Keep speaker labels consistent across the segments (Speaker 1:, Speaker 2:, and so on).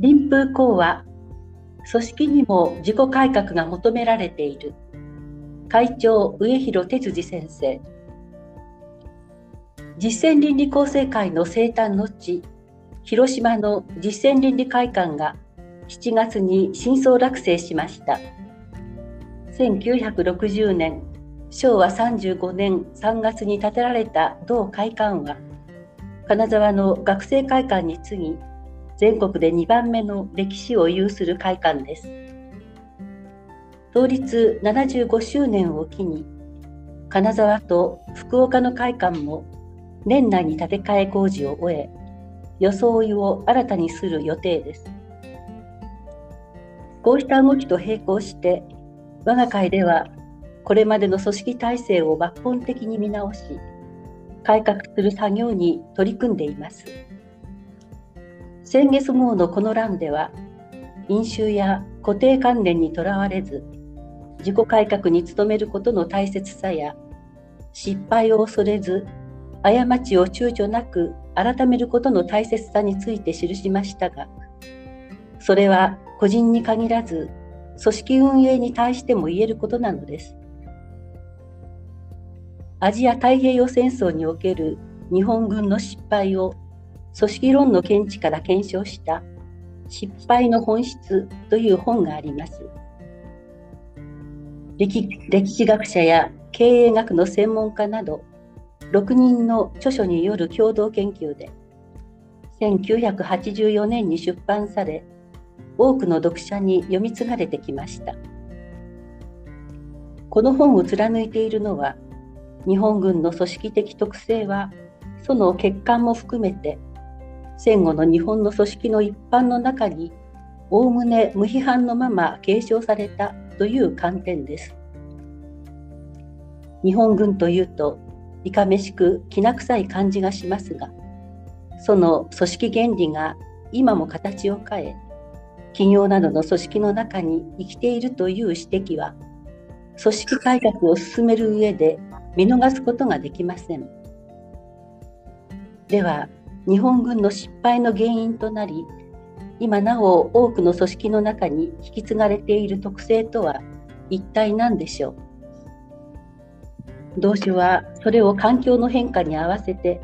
Speaker 1: 臨風講話組織にも自己改革が求められている。会長上広哲司先生。実践倫理構成会の生誕の地広島の実践倫理会館が7月に新装落成しました。1960年昭和35年3月に建てられた同会館は金沢の学生会館に次ぎ全国で2番目の歴史を有する会館です。創立75周年を機に金沢と福岡の会館も年内に建て替え工事を終え装いを新たにする予定です。こうした動きと並行して我が会ではこれまでの組織体制を抜本的に見直し改革する作業に取り組んでいます。先月号のこの欄では飲酒や固定観念にとらわれず自己改革に努めることの大切さや失敗を恐れず過ちを躊躇なく改めることの大切さについて記しましたがそれは個人に限らず組織運営に対しても言えることなのです。アジア太平洋戦争における日本軍の失敗を組織論の見地から検証した失敗の本質という本があります。歴史学者や経営学の専門家など6人の著書による共同研究で1984年に出版され多くの読者に読み継がれてきましたこの本を貫いているのは日本軍の組織的特性はその欠陥も含めて戦後の日本の組織の一般の中におおむね無批判のまま継承されたという観点です。日本軍というといかめしくきな臭い感じがしますがその組織原理が今も形を変え企業などの組織の中に生きているという指摘は組織改革を進める上で見逃すことができませんでは日本軍の失敗の原因となり今なお多くの組織の中に引き継がれている特性とは一体何でしょう？同種はそれを環境の変化に合わせて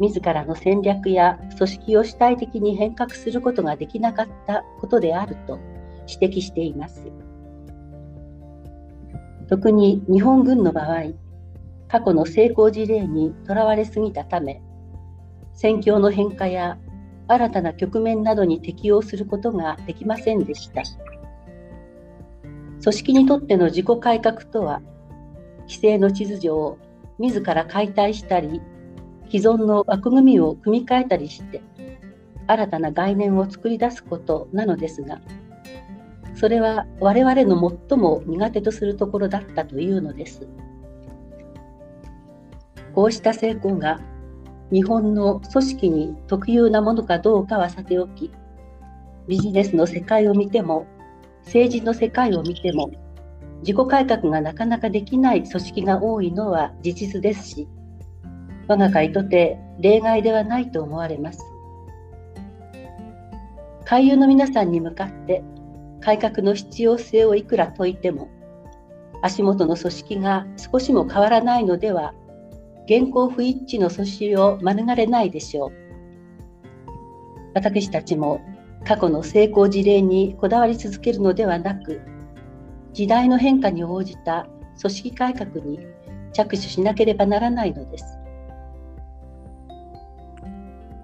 Speaker 1: 自らの戦略や組織を主体的に変革することができなかったことであると指摘しています。特に日本軍の場合、過去の成功事例にとらわれすぎたため、戦況の変化や新たな局面などに適応することができませんでした。組織にとっての自己改革とは、規制の秩序を自ら解体したり、既存の枠組みを組み替えたりして、新たな概念を作り出すことなのですが、それは我々の最も苦手とするところだったというのです。こうした成功が日本の組織に特有なものかどうかはさておき、ビジネスの世界を見ても、政治の世界を見ても、自己改革がなかなかできない組織が多いのは事実ですし、我が会とて例外ではないと思われます。会友の皆さんに向かって改革の必要性をいくら説いても、足元の組織が少しも変わらないのでは、現行不一致の阻止を免れないでしょう。私たちも過去の成功事例にこだわり続けるのではなく、時代の変化に応じた組織改革に着手しなければならないのです。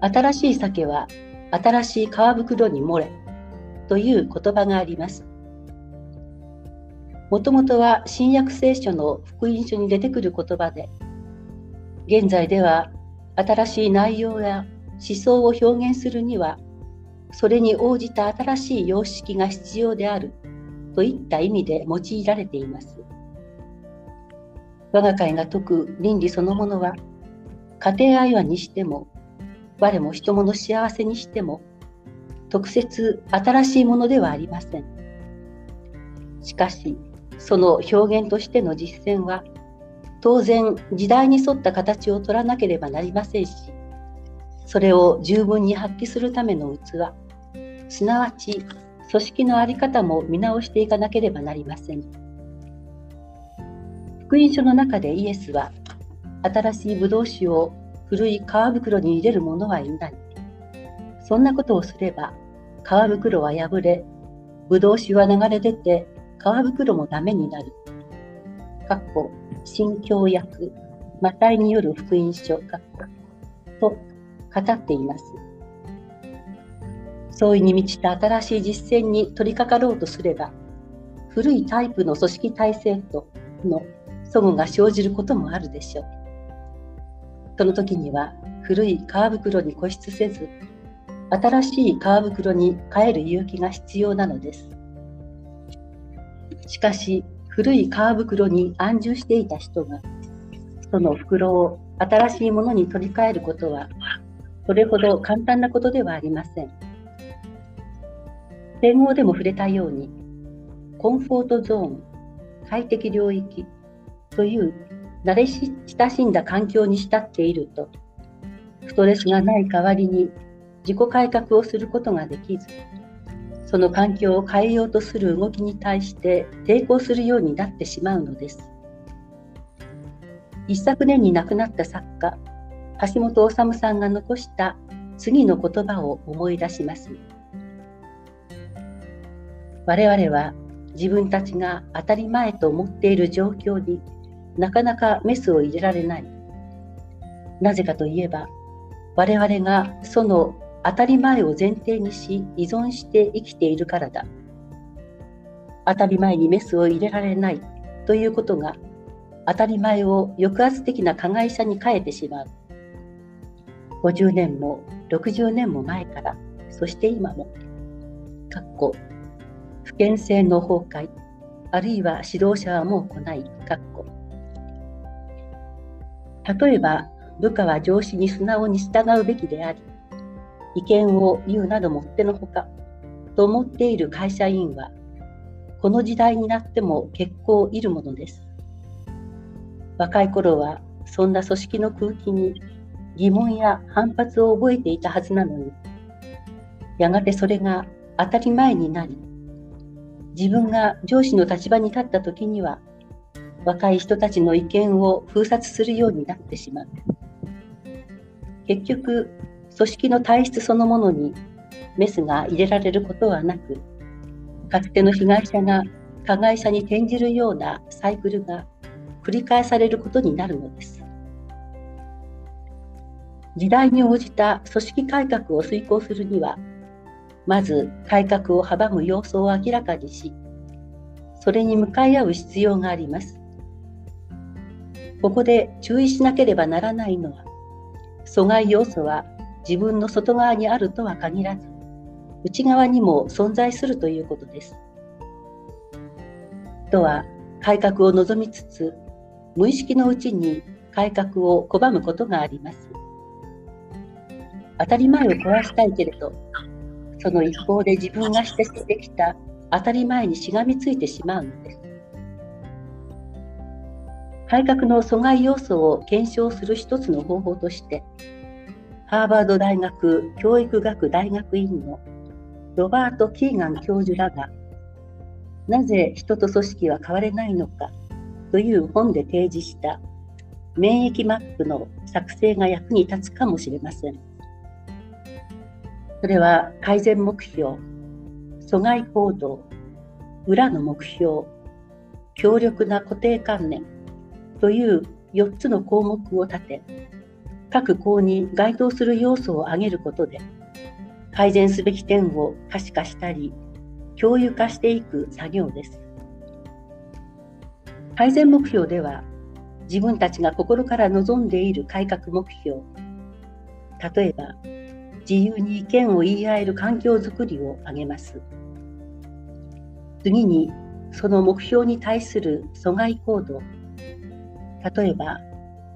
Speaker 1: 新しい酒は新しい皮袋に漏れという言葉があります。もともとは新約聖書の福音書に出てくる言葉で、現在では新しい内容や思想を表現するには、それに応じた新しい様式が必要であるといった意味で用いられています。我が会が説く倫理そのものは、家庭愛話にしても、我も人もの幸せにしても、特設新しいものではありません。しかし、その表現としての実践は、当然時代に沿った形を取らなければなりませんし、それを十分に発揮するための器、すなわち組織の在り方も見直していかなければなりません。福音書の中でイエスは新しいブドウ酒を古い皮袋に入れる者はいない。そんなことをすれば皮袋は破れ、ブドウ酒は流れ出て皮袋もダメになる。かっこ新教訳、マタイによる福音書、かっこと語っています。創意に満ちた新しい実践に取り掛かろうとすれば、古いタイプの組織体制との齟齬が生じることもあるでしょう。その時には古い皮袋に固執せず、新しい皮袋に変える勇気が必要なのです。しかし、古い皮袋に安住していた人が、その袋を新しいものに取り替えることは、それほど簡単なことではありません。戦後でも触れたように、コンフォートゾーン、快適領域という慣れ親しんだ環境に浸っていると、ストレスがない代わりに自己改革をすることができず、その環境を変えようとする動きに対して抵抗するようになってしまうのです。一昨年に亡くなった作家、橋本治さんが残した次の言葉を思い出します。我々は自分たちが当たり前と思っている状況になかなかメスを入れられない。なぜかといえば、我々がその当たり前を前提にし依存して生きているからだ。当たり前にメスを入れられないということが当たり前を抑圧的な加害者に変えてしまう。50年も60年も前から、そして今も、かっこ、不健性の崩壊、あるいは指導者はもう来ない、かっこ。例えば、部下は上司に素直に従うべきであり、意見を言うなどもってのほか、と思っている会社員は、この時代になっても結構いるものです。若い頃はそんな組織の空気に疑問や反発を覚えていたはずなのに、やがてそれが当たり前になり、自分が上司の立場に立った時には、若い人たちの意見を封殺するようになってしまう。結局、組織の体質そのものにメスが入れられることはなく、かつての被害者が加害者に転じるようなサイクルが繰り返されることになるのです。時代に応じた組織改革を遂行するには、まず改革を阻む要素を明らかにし、それに向かい合う必要があります。ここで注意しなければならないのは、阻害要素は自分の外側にあるとは限らず、内側にも存在するということです。とは改革を望みつつ無意識のうちに改革を拒むことがあります。当たり前を壊したいけれど、その一方で自分がしてきてきた当たり前にしがみついてしまうのです。改革の阻害要素を検証する一つの方法として、ハーバード大学教育学大学院のロバート・キーガン教授らが、なぜ人と組織は変われないのかという本で提示した免疫マップの作成が役に立つかもしれません。それは改善目標、阻害行動、裏の目標、強力な固定観念という4つの項目を立て、各項に該当する要素を挙げることで、改善すべき点を可視化したり、共有化していく作業です。改善目標では自分たちが心から望んでいる改革目標例えば自由に意見を言い合える環境づくりを挙げます次にその目標に対する阻害行動例えば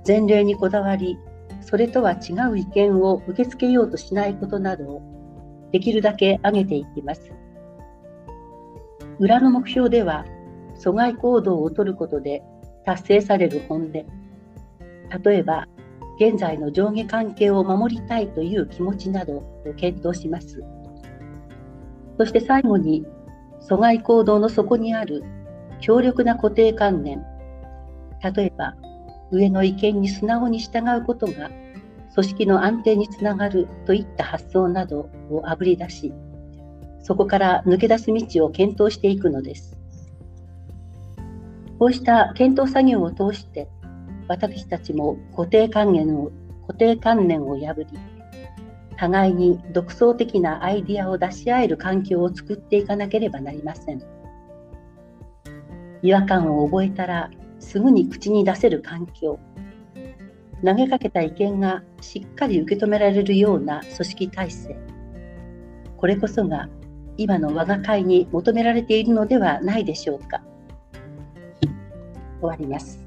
Speaker 1: 前例にこだわりそれとは違う意見を受け付けようとしないことなどをできるだけ挙げていきます。裏の目標では阻害行動をとることで達成される本音。例えば現在の上下関係を守りたいという気持ちなどを検討します。そして最後に阻害行動の底にある強力な固定観念。例えば上の意見に素直に従うことが組織の安定につながるといった発想などをあぶり出しそこから抜け出す道を検討していくのです。こうした検討作業を通して私たちも固定観念を固定観念を破り互いに独創的なアイディアを出し合える環境を作っていかなければなりません。違和感を覚えたらすぐに口に出せる環境。投げかけた意見がしっかり受け止められるような組織体制。これこそが今の我が会に求められているのではないでしょうか。終わります。